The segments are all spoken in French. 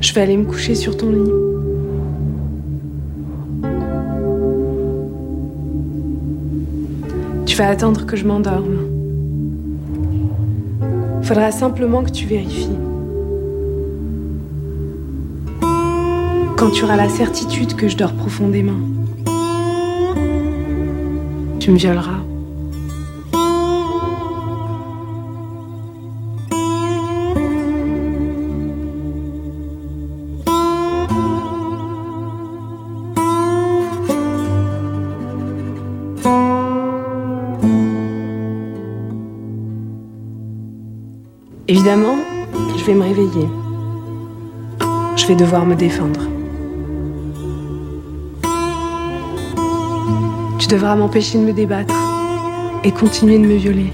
Je vais aller me coucher sur ton lit. Tu vas attendre que je m'endorme. Faudra simplement que tu vérifies. Quand tu auras la certitude que je dors profondément, tu me violeras. Je vais devoir me défendre. Tu devras m'empêcher de me débattre et continuer de me violer.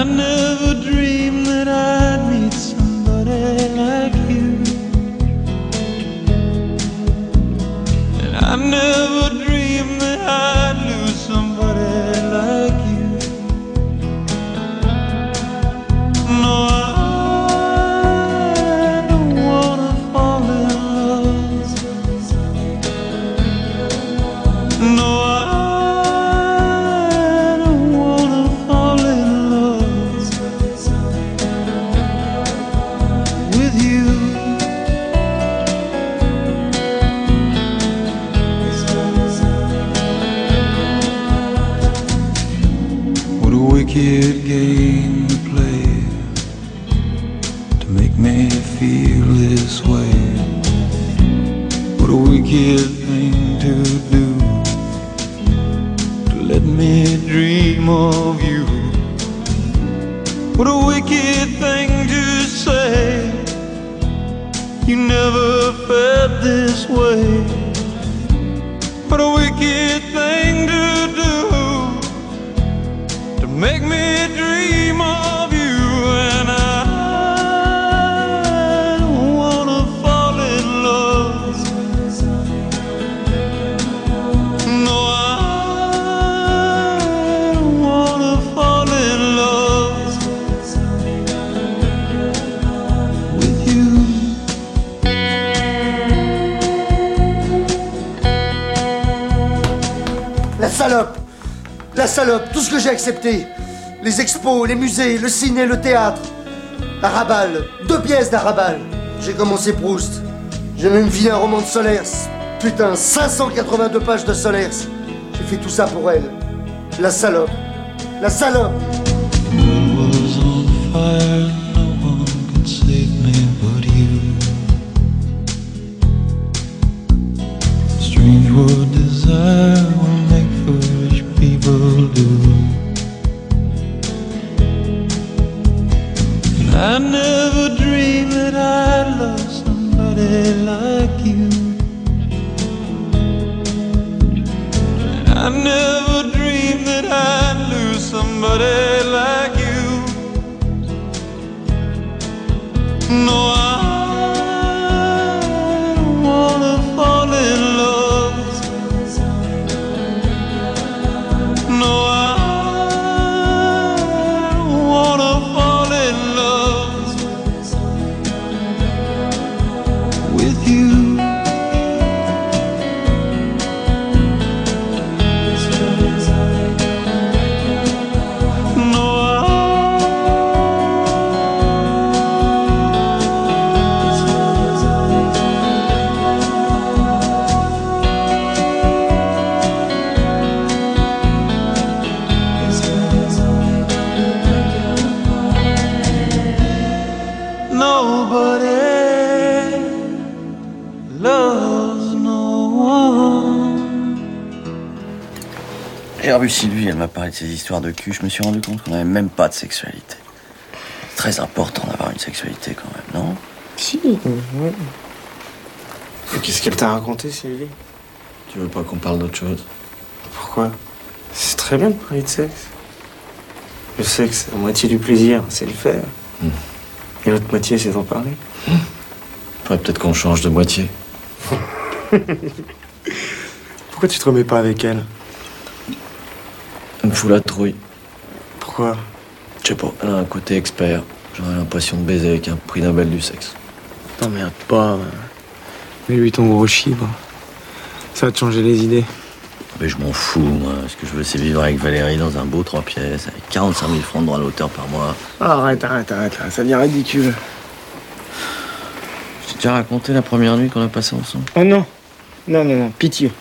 I never dreamed salope. La salope, tout ce que j'ai accepté. Les expos, les musées, le ciné, le théâtre. Arabal, deux pièces d'Arabal J'ai commencé Proust. J'ai même fini un roman de Solers. Putain, 582 pages de Solers. J'ai fait tout ça pour elle. La salope. La salope people do. And I never dreamed that I'd love somebody like you. And I never dreamed that I'd lose somebody like you. No, j'ai revu Sylvie, elle m'a parlé de ses histoires de cul, je me suis rendu compte qu'on n'avait même pas de sexualité. C'est très important d'avoir une sexualité quand même, non? Si. Qu'est-ce qu'elle t'a raconté, Sylvie? Tu veux pas qu'on parle d'autre chose? Pourquoi? C'est très bien de parler de sexe. Le sexe, la moitié du plaisir, c'est le faire. Hmm. Et l'autre moitié, c'est d'en parler. Faudrait peut-être qu'on change de moitié. Pourquoi tu te remets pas avec Elle? Me fout la trouille. Pourquoi? Je sais pas, elle a un côté expert. J'aurais l'impression de baiser avec un prix Nobel du sexe. T'emmerdes pas. Mets-lui ton gros chibre. Ça va te changer les idées. Mais je m'en fous, moi. Ce que je veux, c'est vivre avec Valérie dans un beau trois pièces, avec 45 000 francs de droit d'auteur par mois. Arrête, arrête, arrête, là. Ça devient ridicule. J'ai déjà raconté la première nuit qu'on a passée ensemble? Oh non Non, non, non, pitié.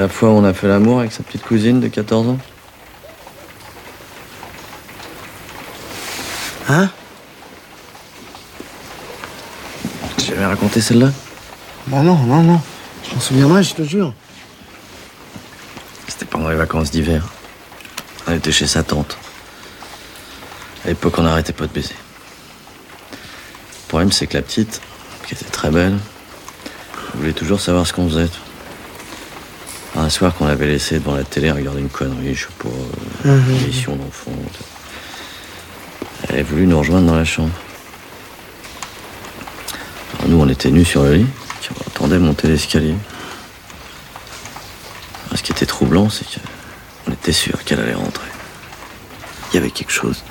La fois où on a fait l'amour avec sa petite cousine de 14 ans. Hein? J'ai jamais raconté celle-là? Bah non, non, non. Je m'en souviendrai, je te jure. C'était pendant les vacances d'hiver. On était chez sa tante. À l'époque, on n'arrêtait pas de baiser. Le problème, c'est que la petite, qui était très belle, voulait toujours savoir ce qu'on faisait. Un soir qu'on l'avait laissé devant la télé regarder une connerie, je sais pas, euh, une émission d'enfant. Elle a voulu nous rejoindre dans la chambre. Alors nous, on était nus sur le lit, puis on attendait monter l'escalier. Ce qui était troublant, c'est qu'on était sûr qu'elle allait rentrer. Il y avait quelque chose,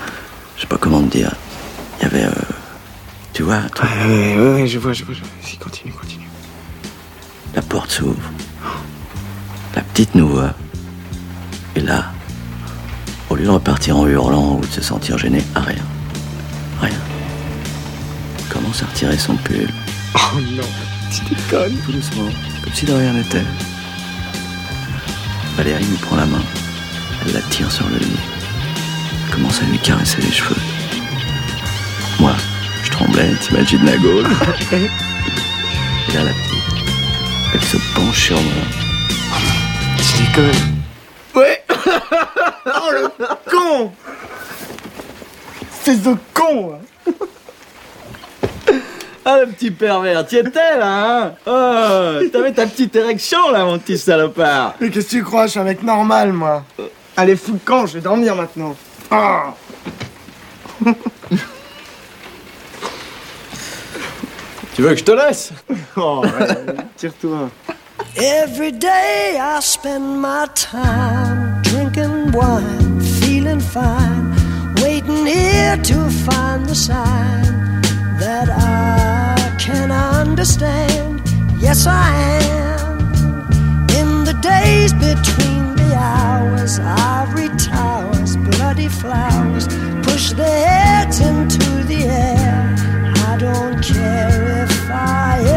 je sais pas comment te dire. Il y avait, euh, tu vois, truc. Ouais, ouais, ouais, je vois, je vois, je vois. Si, continue, continue. La porte s'ouvre. La petite nous voit. Et là, au lieu de repartir en hurlant ou de se sentir gêné, à rien. Rien. Elle Commence à retirer son pull. Oh non, tu déconnes. Tout doucement, comme si de rien n'était. Valérie lui prend la main. Elle la tire sur le lit. Elle commence à lui caresser les cheveux. Moi, je tremblais, t'imagines la gaule. Et là, la petite, elle se penche sur moi. Tu déconnes. Ouais Oh le con C'est ce con hein. Ah, le petit pervers, t'y étais là, hein Oh, t'avais ta petite érection là, mon petit salopard Mais qu'est-ce que tu crois Je suis un mec normal, moi? Allez, fous le camp, je vais dormir maintenant. Ah Tu veux que je te laisse? Oh, ouais, tire-toi. Every day I spend my time drinking wine, feeling fine, waiting here to find the sign that I can understand. Yes, I am. In the days between the hours, ivory towers, bloody flowers push their heads into the air. I don't care if I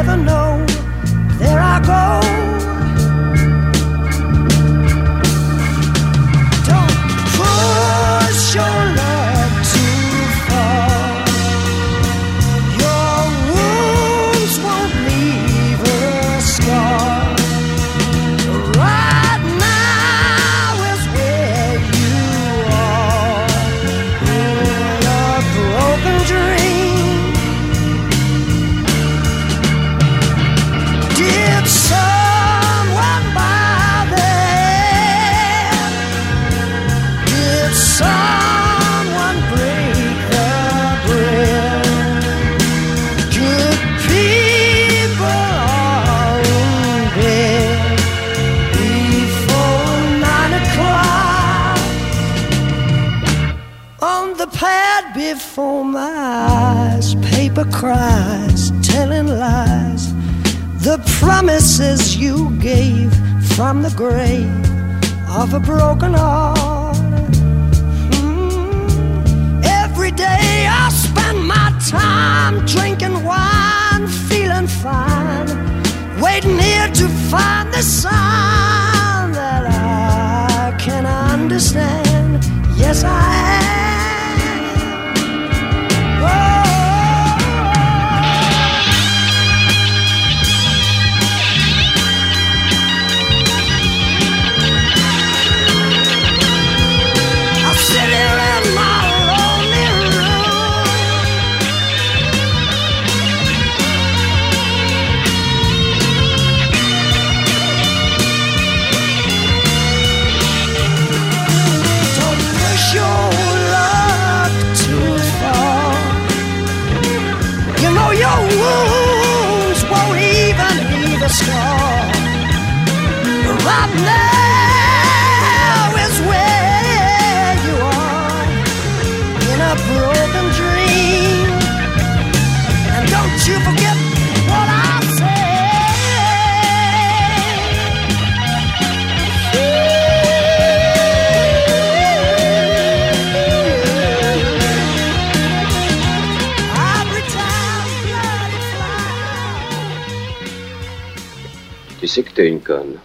sais que t'es une conne.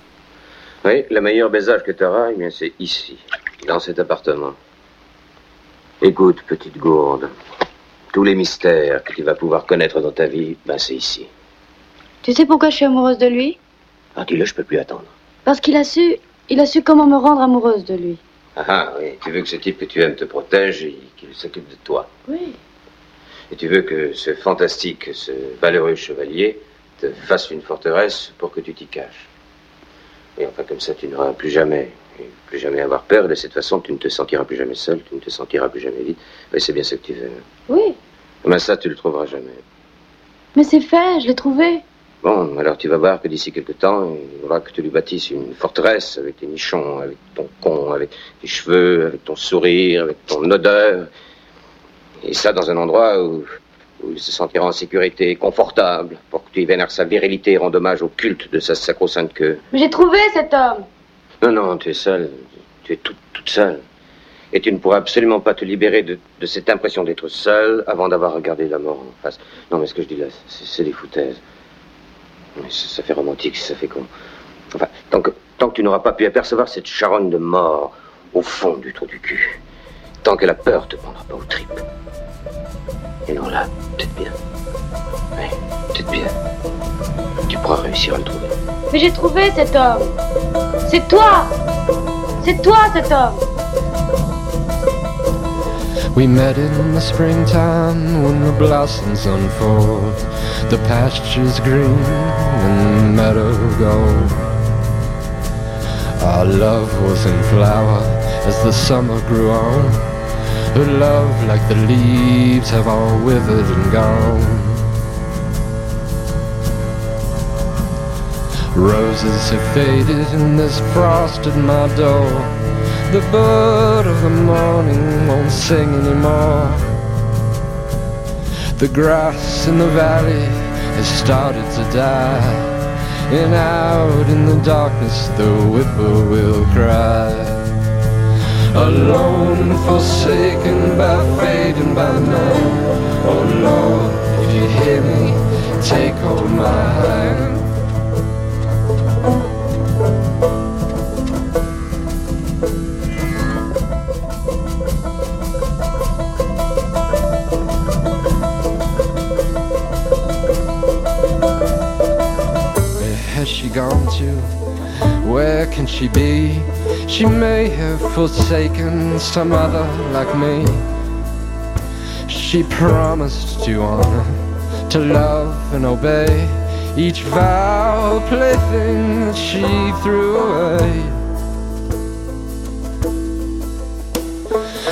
Oui, le meilleur baisage que t'auras, eh bien, c'est ici, dans cet appartement. Écoute, petite gourde, tous les mystères que tu vas pouvoir connaître dans ta vie, ben, c'est ici. Tu sais pourquoi je suis amoureuse de lui? Ah, dis-le, je peux plus attendre. Parce qu'il a su, il a su comment me rendre amoureuse de lui. Ah, ah, oui, tu veux que ce type que tu aimes te protège et qu'il s'occupe de toi. Oui. Et tu veux que ce fantastique, ce valeureux chevalier te fasse une forteresse pour que tu t'y caches. Et enfin, comme ça, tu n'auras plus jamais, plus jamais avoir peur. Et de cette façon, tu ne te sentiras plus jamais seul, tu ne te sentiras plus jamais vide. Oui, c'est bien ce que tu veux. Oui. Mais ça, tu le trouveras jamais. Mais c'est fait, je l'ai trouvé. Bon, alors tu vas voir que d'ici quelque temps, il faudra que tu lui bâtisses une forteresse avec tes nichons, avec ton con, avec tes cheveux, avec ton sourire, avec ton odeur. Et ça dans un endroit où, où il se sentira en sécurité, confortable, y vénères sa virilité et rende hommage au culte de sa sacro-sainte queue. J'ai trouvé cet homme. Non, non, tu es seule. Tu es toute, toute seule. Et tu ne pourras absolument pas te libérer de, de cette impression d'être seule avant d'avoir regardé la mort en face. Non, mais ce que je dis là, c'est c'est des foutaises. Mais ça, ça fait romantique, ça fait con. Enfin, tant que, tant que tu n'auras pas pu apercevoir cette charogne de mort au fond du trou du cul, tant que la peur te prendra pas aux tripes. Et non, là, peut-être bien. Bien. Tu pourras réussir à le trouver. Mais j'ai trouvé cet homme. C'est toi. C'est toi cet homme. We met in the springtime when the blossoms unfold. The pasture's green and the meadow gold. Our love was in flower as the summer grew on. Her love, like the leaves, have all withered and gone. Roses have faded and there's frost at my door. The bird of the morning won't sing anymore. The grass in the valley has started to die. And out in the darkness the whippoorwill cry. Alone, forsaken by fate and by man. Oh Lord, if you hear me, take hold my hand. Where can she be? She may have forsaken some other like me. She promised to honor, to love and obey each vow, plaything that she threw away.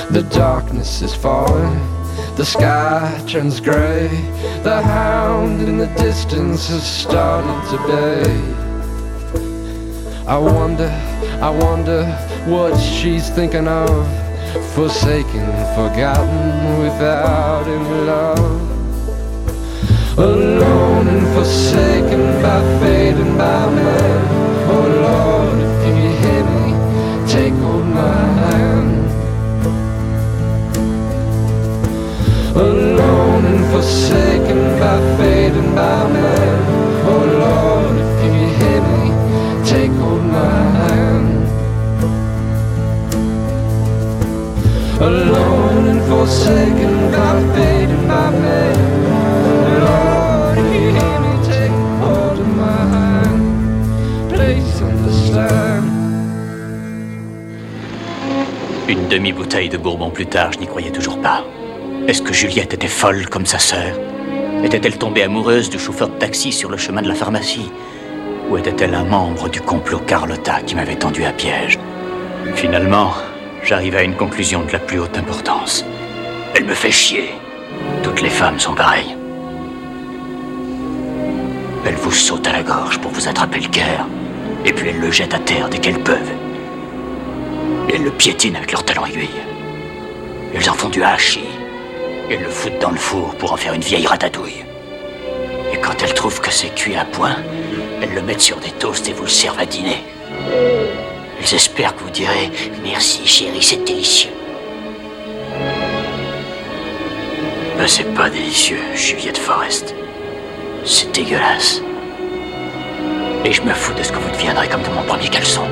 The darkness is falling, the sky turns grey. The hound in the distance has started to bay. I wonder, I wonder what she's thinking of. Forsaken, forgotten, without any love. Alone and forsaken by fate and by man. Oh Lord, if you hear me, take hold my hand. Alone and forsaken by fate and by man. Une demi-bouteille de bourbon plus tard, je n'y croyais toujours pas. Est-ce que Juliette était folle comme sa sœur? Était-elle tombée amoureuse du chauffeur de taxi sur le chemin de la pharmacie? Ou était-elle un membre du complot Carlotta qui m'avait tendu à piège? Finalement, j'arrive à une conclusion de la plus haute importance. Elle me fait chier. Toutes les femmes sont pareilles. Elles vous sautent à la gorge pour vous attraper le cœur, et puis elles le jettent à terre dès qu'elles peuvent. Elles le piétinent avec leurs talons aiguilles. Elles en font du hachis. Elles le foutent dans le four pour en faire une vieille ratatouille. Et quand elles trouvent que c'est cuit à point, elles le mettent sur des toasts et vous le servent à dîner. Espèrent que vous direz Merci chérie, c'est délicieux. Ben, c'est pas délicieux, Juliette Forrest. C'est dégueulasse. Et je me fous de ce que vous deviendrez comme de mon premier caleçon.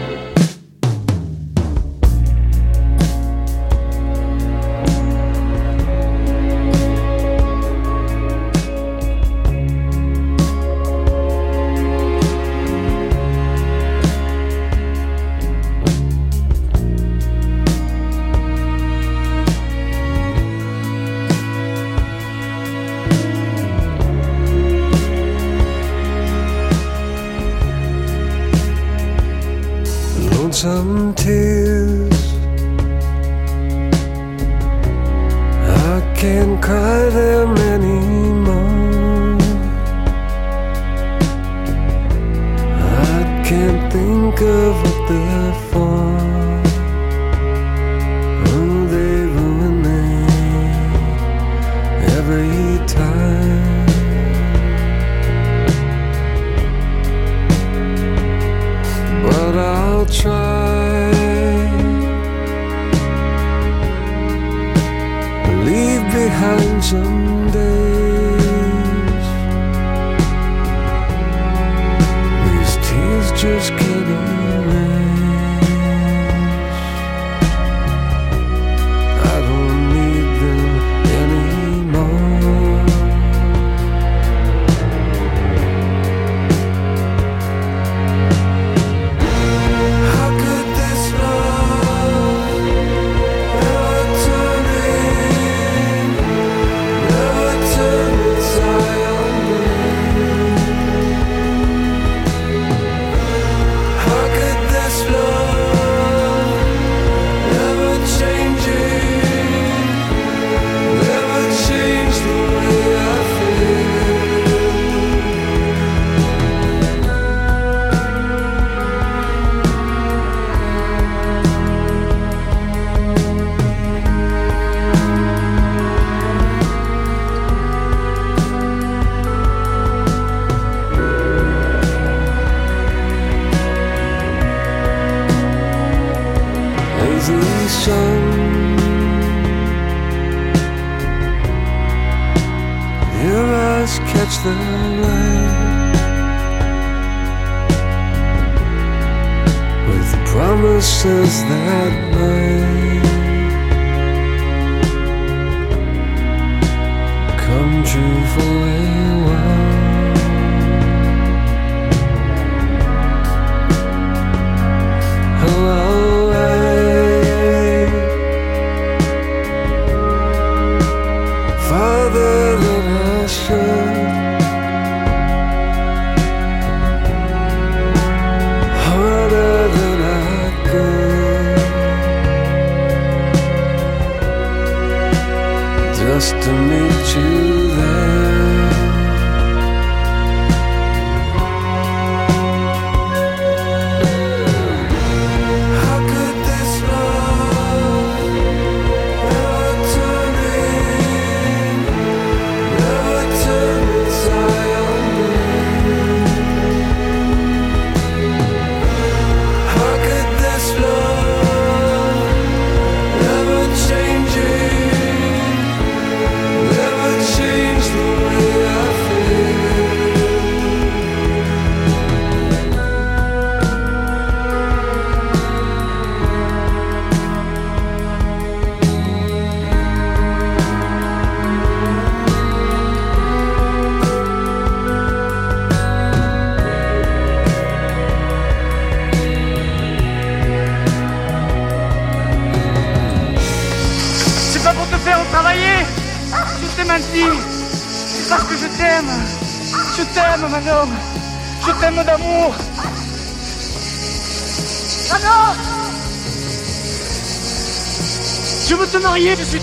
还着。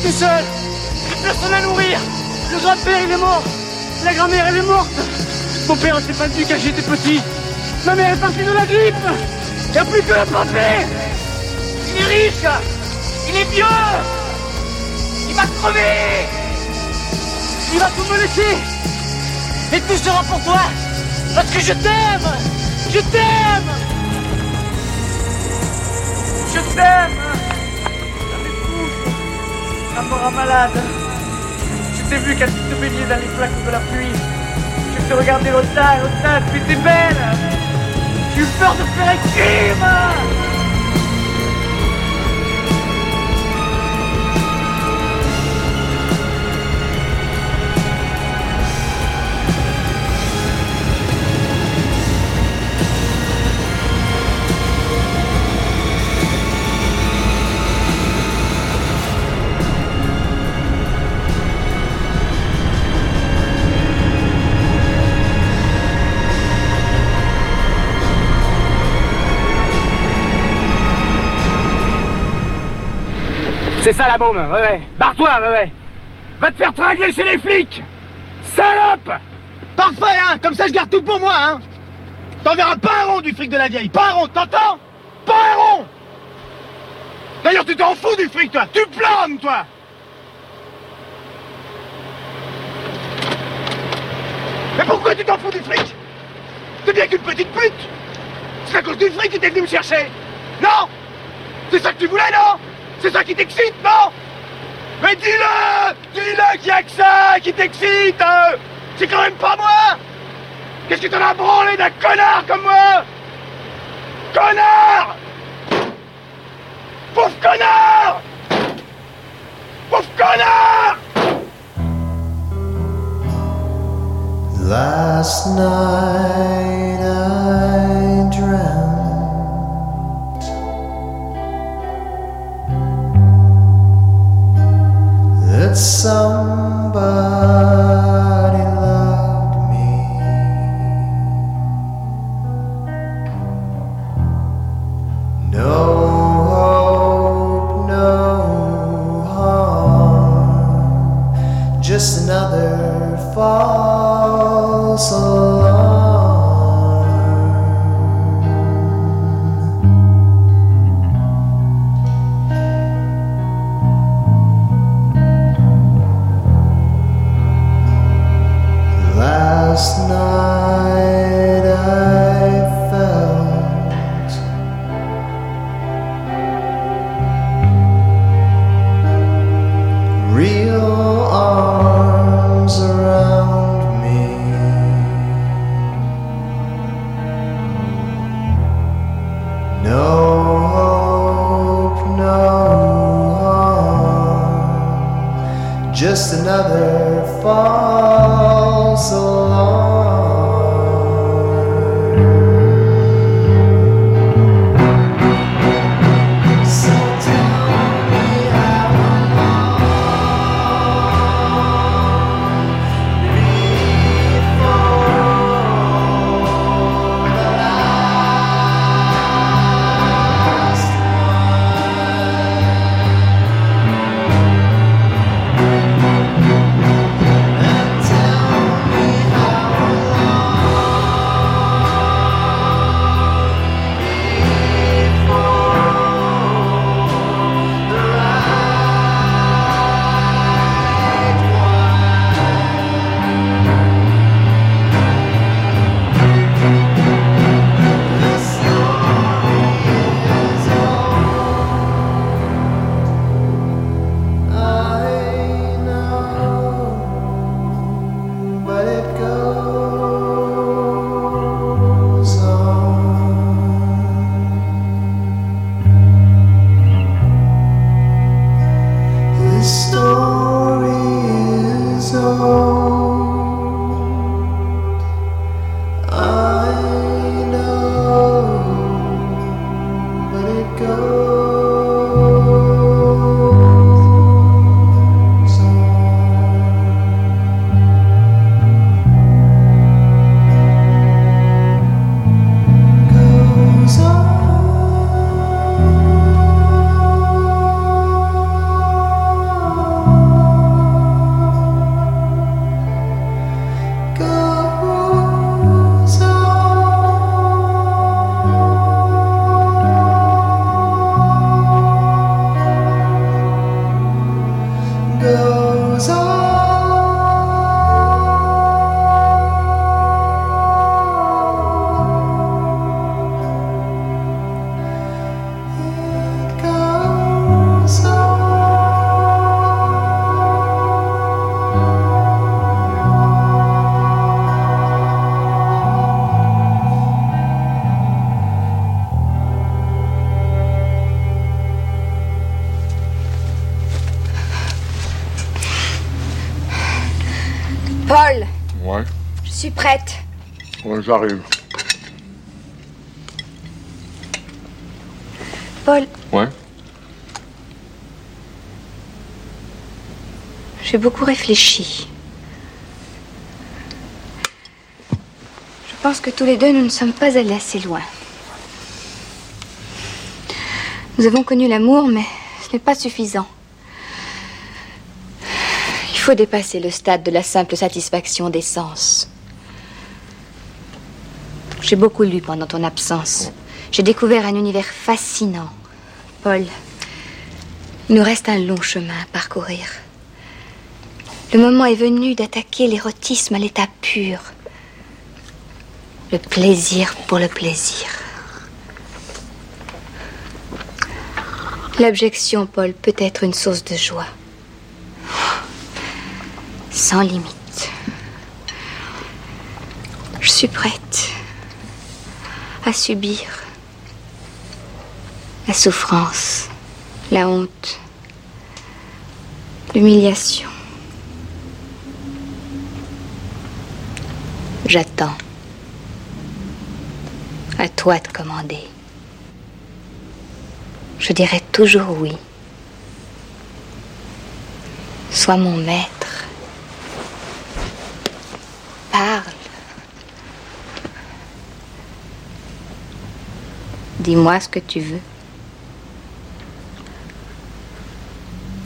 Tout seul. Personne à nourrir. Le grand-père, il est mort. La grand-mère, elle est morte. Mon père s'est pendu quand j'étais petit. Ma mère est partie de la grippe. Il n'y a plus que la santé Il est riche. Il est vieux. Il va crever. Il va tout me laisser. Et tout sera pour toi. Parce que je t'aime. Je t'aime. Je t'aime Rend malade. Je t'ai vu tu te baignais dans les flaques de la pluie. Je te regardais au tas, au tas, tu étais belle J'ai eu peur de faire un crime C'est ça la bombe, ouais, ouais. Barre-toi, ouais, ouais. Va te faire tringler chez les flics. Salope. Parfait, hein. Comme ça, je garde tout pour moi, hein. T'enverras pas un rond du fric de la vieille, pas un rond, t'entends? Pas un rond. D'ailleurs, tu t'en fous du fric, toi. Tu planes, toi. Mais pourquoi tu t'en fous du fric? T'es bien qu'une petite pute. C'est à cause du fric que t'es venu me chercher. Non? C'est ça que tu voulais, non? C'est ça qui t'excite, non? Mais dis-le! Dis-le qu'il y a que ça qui t'excite euh. C'est quand même pas moi! Qu'est-ce que t'en as branlé d'un connard comme moi? Connard! Pauvre connard! Pauvre connard! Last night j'arrive. Paul, Ouais. j'ai beaucoup réfléchi. Je pense que tous les deux, nous ne sommes pas allés assez loin. Nous avons connu l'amour, mais ce n'est pas suffisant. Il faut dépasser le stade de la simple satisfaction des sens. J'ai beaucoup lu pendant ton absence. J'ai découvert un univers fascinant. Paul, il nous reste un long chemin à parcourir. Le moment est venu d'attaquer l'érotisme à l'état pur. Le plaisir pour le plaisir. L'abjection, Paul, peut être une source de joie. Sans limite. Je suis prête subir la souffrance, la honte, l'humiliation. J'attends. À toi de commander. Je dirai toujours oui. Sois mon maître. Parle. Dis-moi ce que tu veux.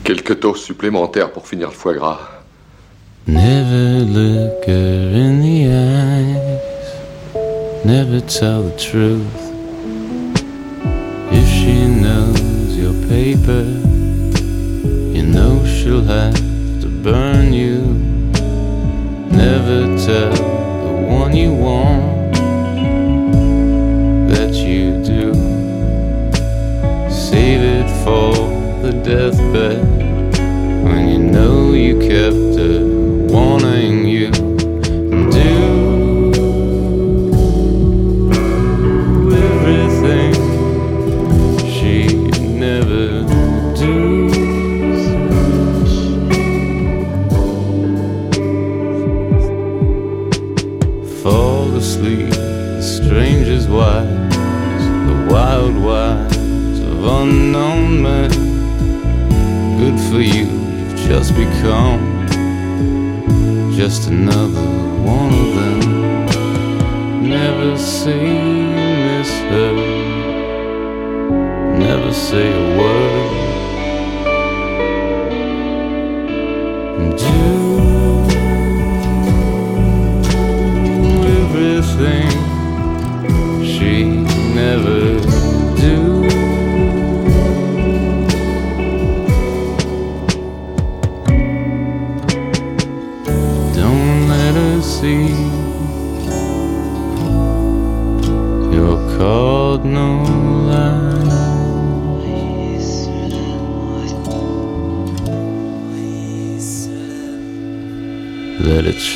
Quelques doses supplémentaires pour finir le foie gras. Never look her in the eyes. Never tell the truth. If she knows your paper, you know she'll have to burn you. Never tell the one you want that you the deathbed when you know you kept her wanting you. Just become just another one of them. Never say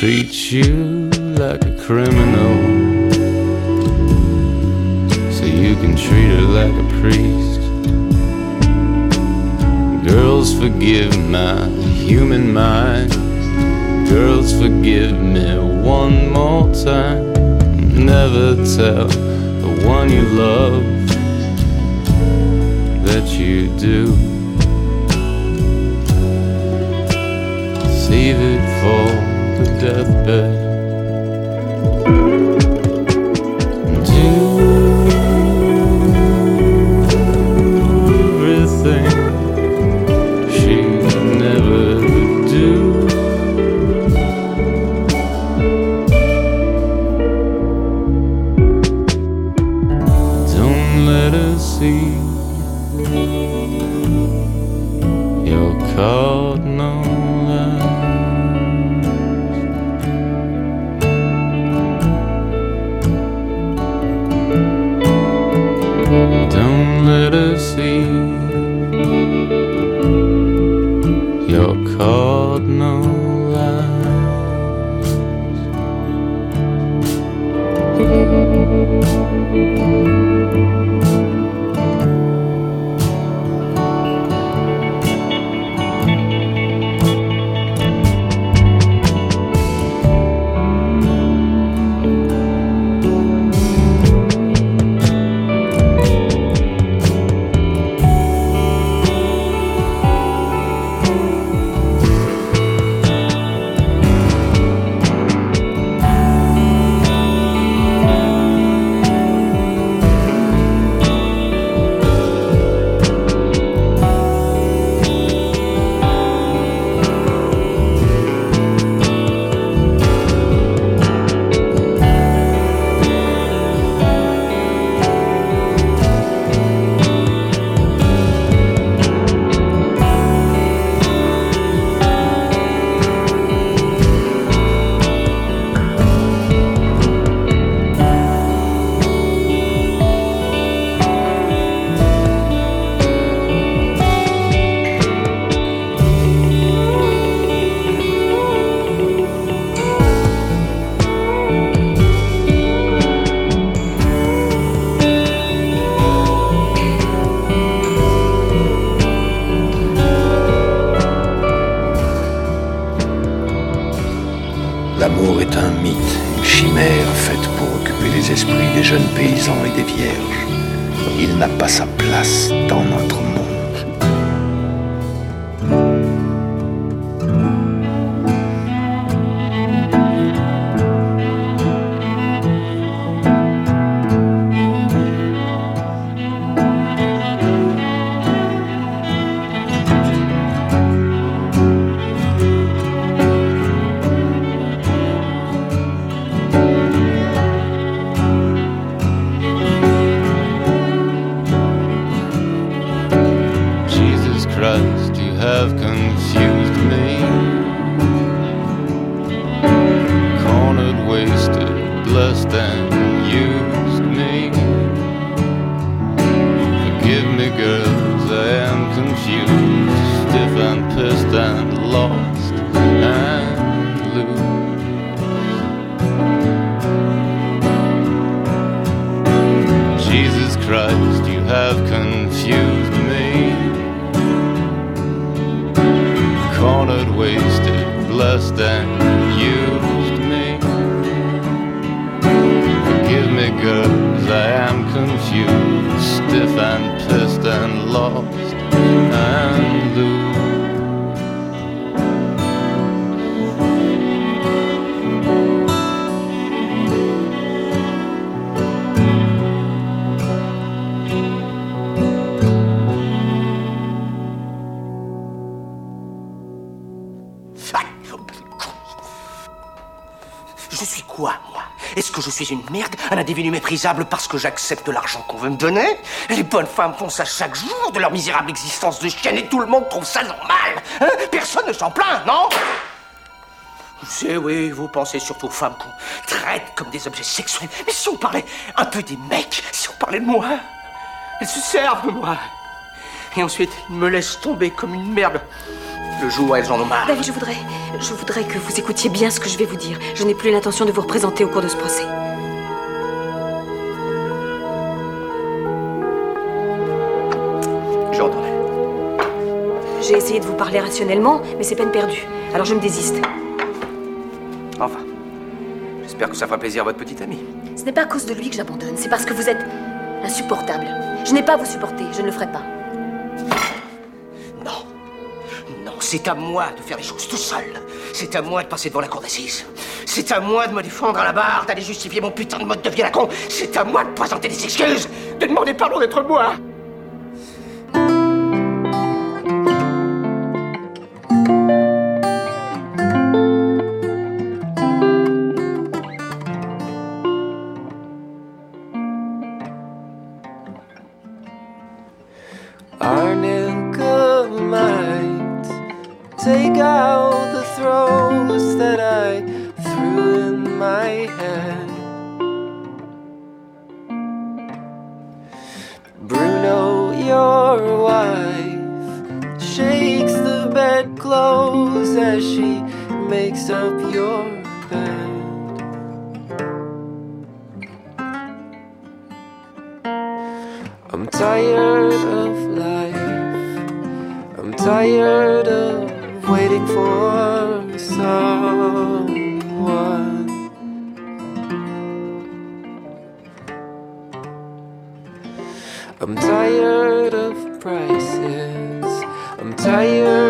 Treat you like a criminal, so you can treat her like a priest. Girls, forgive my human mind. Girls, forgive me one more time. Never tell the one you love that you do. Save it for deathbed. Thank you. Méprisable parce que j'accepte l'argent qu'on veut me donner Les bonnes femmes font ça chaque jour de leur misérable existence de chienne et tout le monde trouve ça normal hein? Personne ne s'en plaint, non? Sais, oui, vous pensez surtout aux femmes qu'on traite comme des objets sexuels. Mais si on parlait un peu des mecs, si on parlait de moi, elles se servent de moi. Et ensuite, ils me laissent tomber comme une merde. Le jour elles en ont marre. Je voudrais, je voudrais que vous écoutiez bien ce que je vais vous dire. Je n'ai plus l'intention de vous représenter au cours de ce procès. J'ai essayé de vous parler rationnellement, mais c'est peine perdue. Alors je me désiste. Enfin. J'espère que ça fera plaisir à votre petite amie. Ce n'est pas à cause de lui que j'abandonne, c'est parce que vous êtes insupportable. Je n'ai pas à vous supporter, je ne le ferai pas. Non, c'est à moi de faire les choses tout seul. C'est à moi de passer devant la cour d'assises. C'est à moi de me défendre à la barre, d'aller justifier mon putain de mode de vie à la con. C'est à moi de présenter des excuses, de demander pardon d'être moi. I'm tired of prices. I'm tired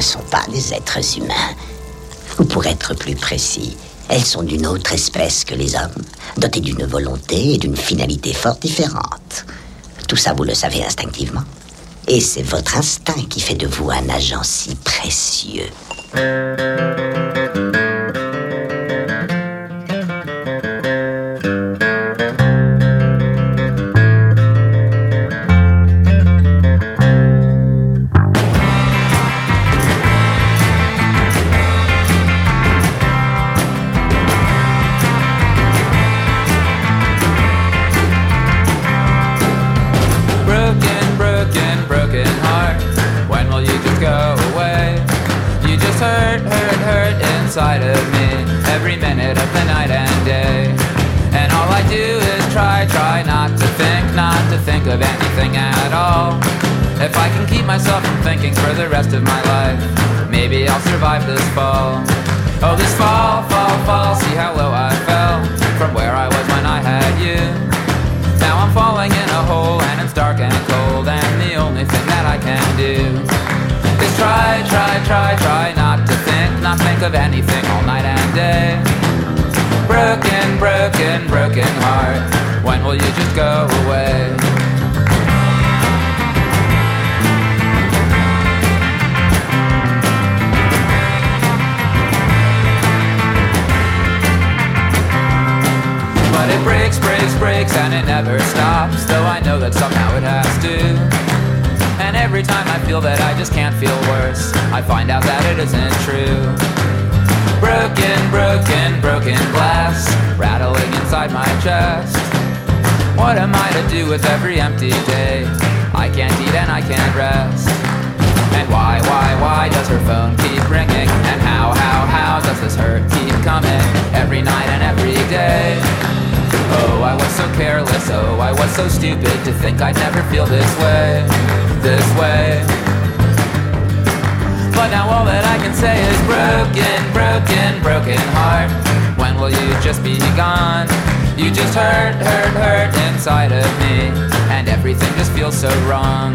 ne sont pas des êtres humains. Ou pour être plus précis, elles sont d'une autre espèce que les hommes, dotées d'une volonté et d'une finalité fort différentes. Tout ça, vous le savez instinctivement. Et c'est votre instinct qui fait de vous un agent si précieux. Maybe this fall. Oh, this fall, fall, fall, see how low I fell from where I was when I had you. Now I'm falling in a hole and it's dark and cold and the only thing that I can do is try, try, try, try not to think, not think of anything all night and day. Broken, broken, broken heart. When will you just go away? It breaks, breaks, breaks, and it never stops. Though I know that somehow it has to. And every time I feel that I just can't feel worse, I find out that it isn't true. Broken, broken, broken glass, rattling inside my chest. What am I to do with every empty day? I can't eat and I can't rest. And why, why, why does her phone keep ringing? And how, how, how does this hurt keep coming? Every night and every day. Oh, I was so careless, oh, I was so stupid to think I'd never feel this way, this way. But now all that I can say is broken, broken, broken heart. When will you just be gone? You just hurt, hurt, hurt inside of me, and everything just feels so wrong.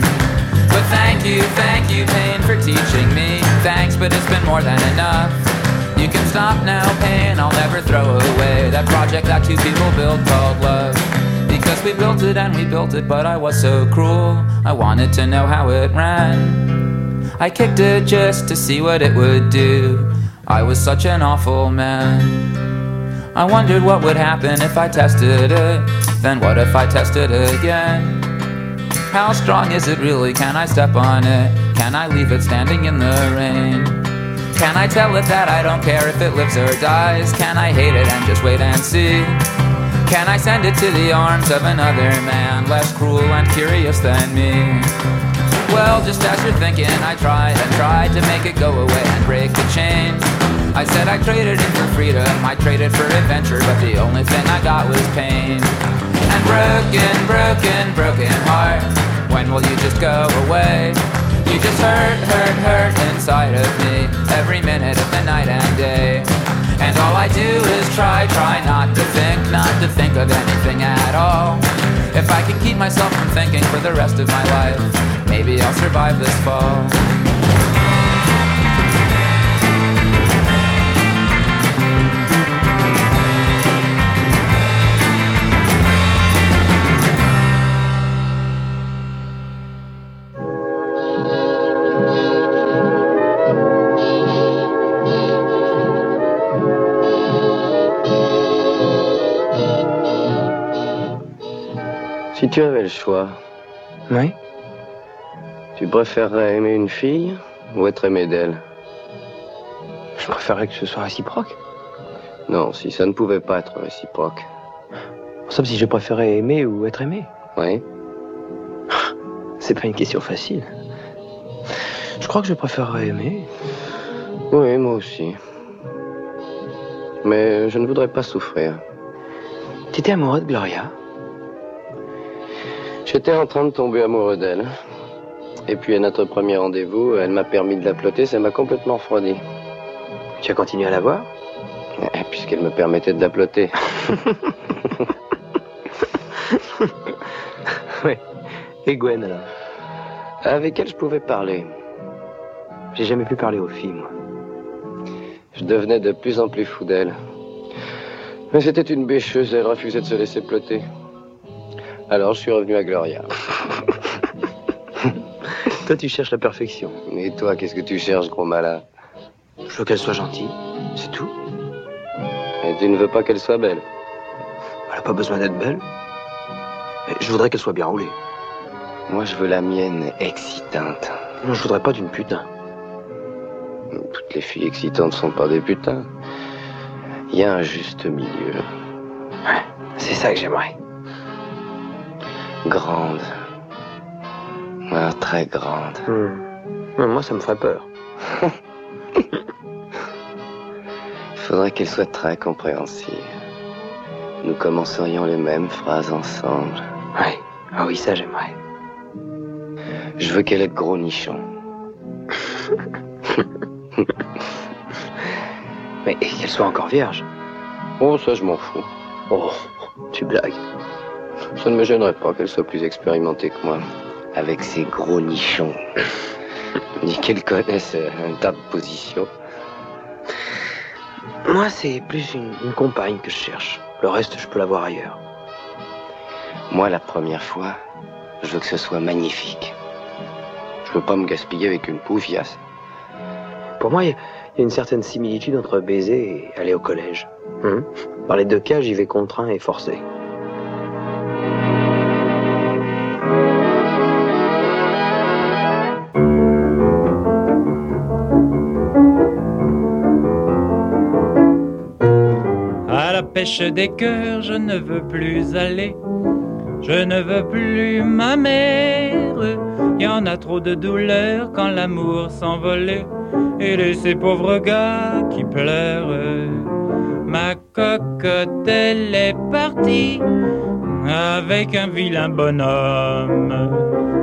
But thank you, thank you, pain, for teaching me. Thanks, but it's been more than enough. You can stop now, pain, I'll never throw away that project that two people built called love. Because we built it and we built it, but I was so cruel. I wanted to know how it ran. I kicked it just to see what it would do. I was such an awful man. I wondered what would happen if I tested it. Then what if I tested again? How strong is it really? Can I step on it? Can I leave it standing in the rain? Can I tell it that I don't care if it lives or dies? Can I hate it and just wait and see? Can I send it to the arms of another man, less cruel and curious than me? Well, just as you're thinking, I tried and tried to make it go away and break the chain. I said I traded it for freedom, I traded for adventure, but the only thing I got was pain. And broken, broken, broken heart. When will you just go away? You just hurt, hurt, hurt inside of me every minute of the night and day. And all I do is try, try not to think, not to think of anything at all. If I can keep myself from thinking for the rest of my life, maybe I'll survive this fall. Si tu avais le choix, Oui tu préférerais aimer une fille ou être aimé d'elle? Je préférerais que ce soit réciproque. Non, si ça ne pouvait pas être réciproque. Sauf si je préférais aimer ou être aimé. Oui. C'est pas une question facile. Je crois que je préférerais aimer. Oui, moi aussi. Mais je ne voudrais pas souffrir. T'étais amoureux de Gloria? J'étais en train de tomber amoureux d'elle. Et puis à notre premier rendez-vous, elle m'a permis de la plotter, ça m'a complètement refroidi. Tu as continué à la voir? Puisqu'elle me permettait de la plotter. oui. Et Gwen alors? Avec elle, je pouvais parler. J'ai jamais pu parler aux filles, moi. Je devenais de plus en plus fou d'elle. Mais c'était une bêcheuse, elle refusait de se laisser plotter. Alors je suis revenu à Gloria. toi, tu cherches la perfection. Et toi, qu'est-ce que tu cherches, gros malin? Je veux qu'elle soit gentille, c'est tout. Et tu ne veux pas qu'elle soit belle? Elle n'a pas besoin d'être belle. Mais je voudrais qu'elle soit bien roulée. Moi, je veux la mienne excitante. Non, je voudrais pas d'une putain. Toutes les filles excitantes sont pas des putains. Il y a un juste milieu. Ouais, c'est ça que j'aimerais. Grande. Ah, très grande. Hmm. Moi, ça me ferait peur. Il faudrait qu'elle soit très compréhensive. Nous commencerions les mêmes phrases ensemble. Ouais. Ah oui, ça j'aimerais. Je veux qu'elle ait de gros nichons. Mais qu'elle soit encore vierge. Oh, ça je m'en fous. Oh, tu blagues. Ça ne me gênerait pas qu'elle soit plus expérimentée que moi. Avec ses gros nichons. Ni qu'elle connaisse un tas de positions. Moi, c'est plus une, une compagne que je cherche. Le reste, je peux l'avoir ailleurs. Moi, la première fois, je veux que ce soit magnifique. Je veux pas me gaspiller avec une poufiasse. Pour moi, il y, a une certaine similitude entre baiser et aller au collège. Hum Dans les deux cas, j'y vais contraint et forcé. Des cœurs, je ne veux plus aller. Je ne veux plus ma mère. Y en a trop de douleur quand l'amour s'envolait. Et les ces pauvres gars qui pleurent. Ma cocotte, elle est partie avec un vilain bonhomme.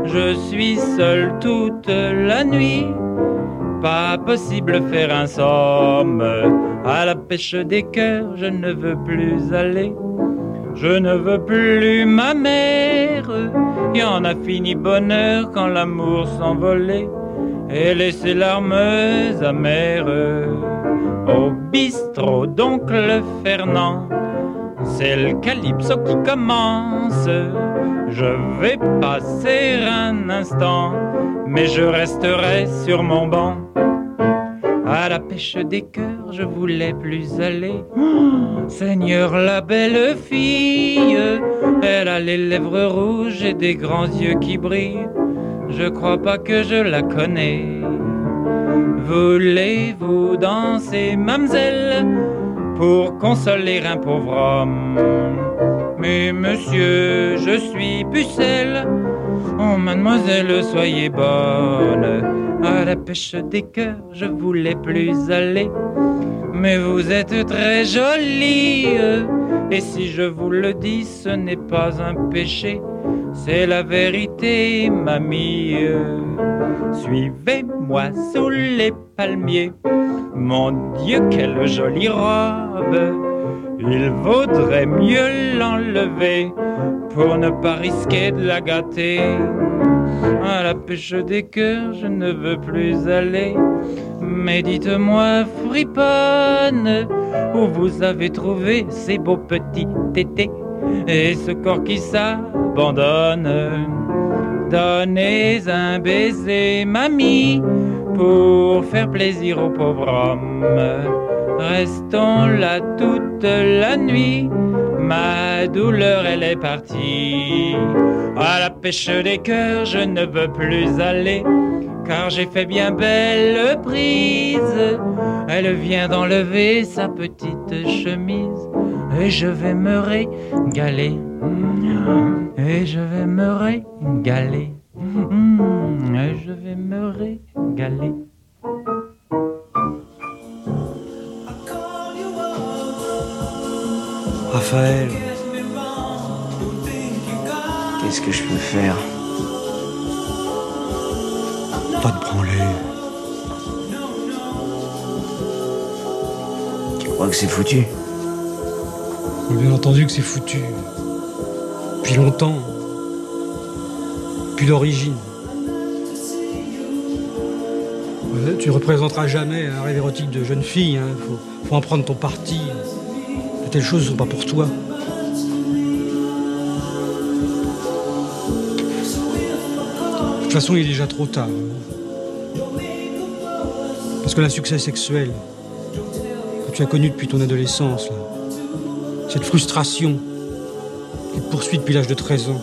Je suis seul toute la nuit. Pas possible faire un somme. À la pêche des cœurs, je ne veux plus aller. Je ne veux plus ma mère. Y en a fini bonheur quand l'amour s'envolait et laissait larmes amères. Au bistrot d'oncle Fernand, c'est le calypso qui commence. Je vais passer un instant, mais je resterai sur mon banc. À la pêche des cœurs, je voulais plus aller. Oh, Seigneur, la belle fille, elle a les lèvres rouges et des grands yeux qui brillent. Je crois pas que je la connais. Voulez-vous danser, mademoiselle, pour consoler un pauvre homme? Mais monsieur, je suis pucelle. Oh, mademoiselle, soyez bonne. À la pêche des cœurs, je voulais plus aller. Mais vous êtes très jolie. Et si je vous le dis, ce n'est pas un péché. C'est la vérité, mamie. Suivez-moi sous les palmiers. Mon Dieu, quelle jolie robe. Il vaudrait mieux l'enlever pour ne pas risquer de la gâter. À la pêche des cœurs, je ne veux plus aller. Mais dites-moi, friponne, où vous avez trouvé ces beaux petits tétés et ce corps qui s'abandonne? Donnez un baiser, mamie, pour faire plaisir au pauvre homme. Restons là toute la nuit, Ma douleur, elle est partie. À la pêche des cœurs, je ne veux plus aller. Car j'ai fait bien belle prise. Elle vient d'enlever sa petite chemise. Et je vais me régaler. Et je vais me régaler. Et je vais me régaler. Raphaël, qu'est-ce que je peux faire? Pas de branler. Tu crois que c'est foutu? Bien entendu que c'est foutu. Depuis longtemps. Depuis l'origine. Ouais, Tu représenteras jamais un rêve érotique de jeune fille. Hein. Faut, faut en prendre ton parti. Telles choses ne sont pas pour toi. De toute façon, il est déjà trop tard. hein. Parce que l'insuccès sexuel que tu as connu depuis ton adolescence, cette frustration qui te poursuit depuis l'âge de 13 ans,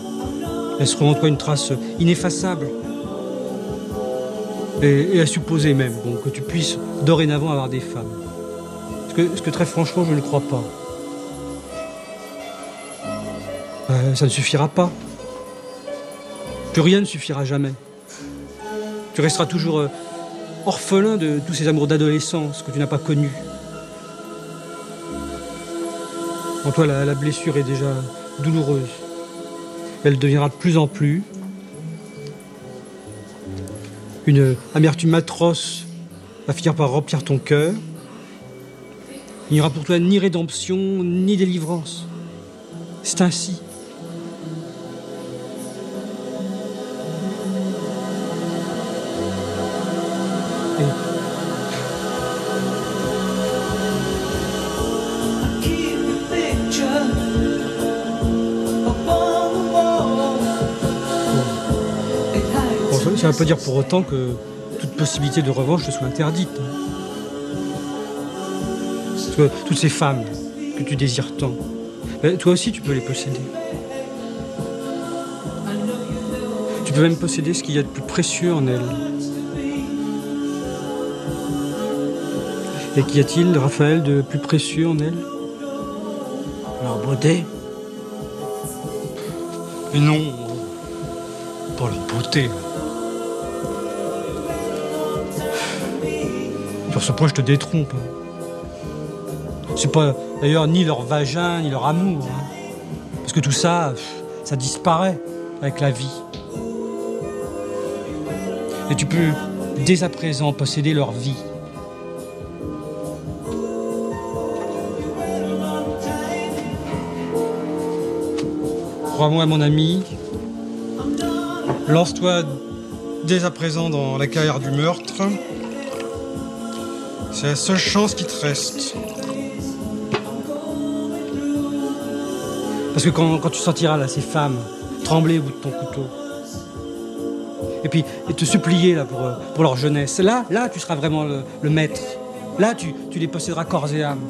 laisseront en toi une trace ineffaçable. Et, à supposer même bon, que tu puisses dorénavant avoir des femmes. Ce que très franchement, je ne crois pas. Ça ne suffira pas. Plus rien ne suffira jamais. Tu resteras toujours euh, orphelin de tous ces amours d'adolescence que tu n'as pas connus. En toi, la, la blessure est déjà douloureuse. Elle deviendra de plus en plus. Une amertume atroce va finir par remplir ton cœur. Il n'y aura pour toi ni rédemption, ni délivrance. C'est ainsi. Ça- ne veut pas dire pour autant que toute possibilité de revanche te soit interdite. Parce que toutes ces femmes que tu désires tant, ben, toi aussi tu peux les posséder. Tu peux même posséder ce qu'il y a de plus précieux en elles. Et qu'y a-t-il, Raphaël, de plus précieux en elles? Leur beauté Mais non, pas leur beauté. Sur ce point, je te détrompe. C'est pas d'ailleurs ni leur vagin, ni leur amour. hein. Parce que tout ça, ça disparaît avec la vie. Et tu peux dès à présent posséder leur vie. Crois-moi, mon ami, lance-toi dès à présent dans la carrière du meurtre. C'est la seule chance qui te reste. Parce que quand, tu sentiras ces femmes trembler au bout de ton couteau, et puis te supplier là pour, euh, pour leur jeunesse, là, là tu seras vraiment le, le maître. Là tu, tu les posséderas corps et âme.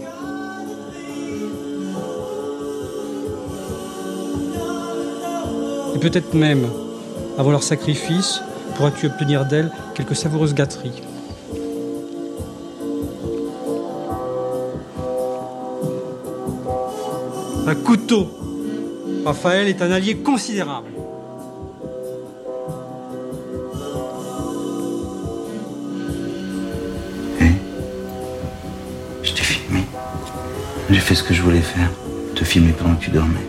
Et peut-être même, avant leur sacrifice, pourras-tu obtenir d'elles quelques savoureuses gâteries. Un couteau. Raphaël est un allié considérable. Je t'ai filmé. J'ai fait ce que je voulais faire. Te filmer pendant que tu dormais.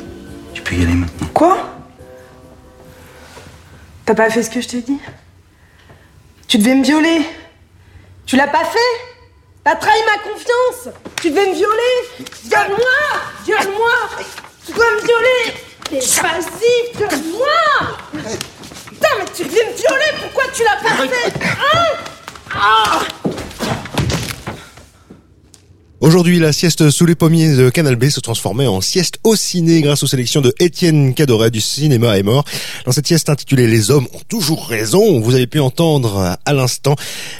Tu peux y aller maintenant. Quoi? T'as pas fait ce que je t'ai dit? Tu devais me violer. Tu l'as pas fait? T'as trahi ma confiance. Tu devais me violer. Viole-moi. Viole-moi. Tu dois me violer. Vas-y, viole-moi. Putain, mais tu devais me violer. Pourquoi tu l'as pas fait Hein? Ah Aujourd'hui, la sieste sous les pommiers de Canal B se transformait en sieste au ciné grâce aux sélections de Étienne Cadoret du cinéma est mort. Dans cette sieste intitulée Les hommes ont toujours raison, vous avez pu entendre à l'instant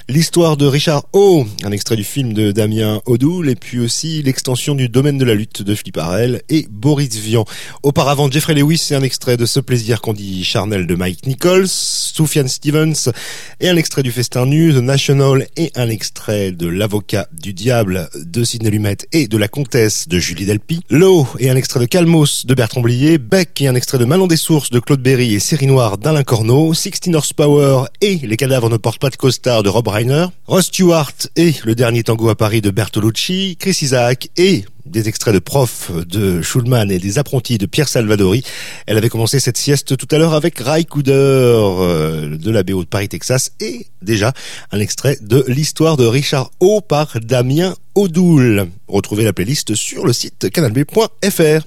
l'histoire de Richard O, un extrait du film de Damien Odoul et puis aussi l'extension du domaine de la lutte de Philippe Arel et Boris Vian. Auparavant, Jeffrey Lewis, c'est un extrait de Ce plaisir qu'on dit charnel de Mike Nichols, Sufjan Stevens et un extrait du Festin Nu, The National et un extrait de L'avocat du diable de Et de La Comtesse de Julie Delpy, Low et un extrait de Calmos de Bertrand Blier, Beck et un extrait de Malon des Sources de Claude Berry et Série Noire d'Alain Corneau, Sixteen Horsepower et Les cadavres ne portent pas de costard de Rob Reiner, Ross Stewart et Le dernier tango à Paris de Bertolucci, Chris Isaac et des extraits de profs de Schulman et des apprentis de Pierre Salvadori. Elle avait commencé cette sieste tout à l'heure avec Ray Cooder euh, de la BO de Paris, Texas et déjà un extrait de l'histoire de Richard O par Damien Odoul. Retrouvez la playlist sur le site canalb.fr.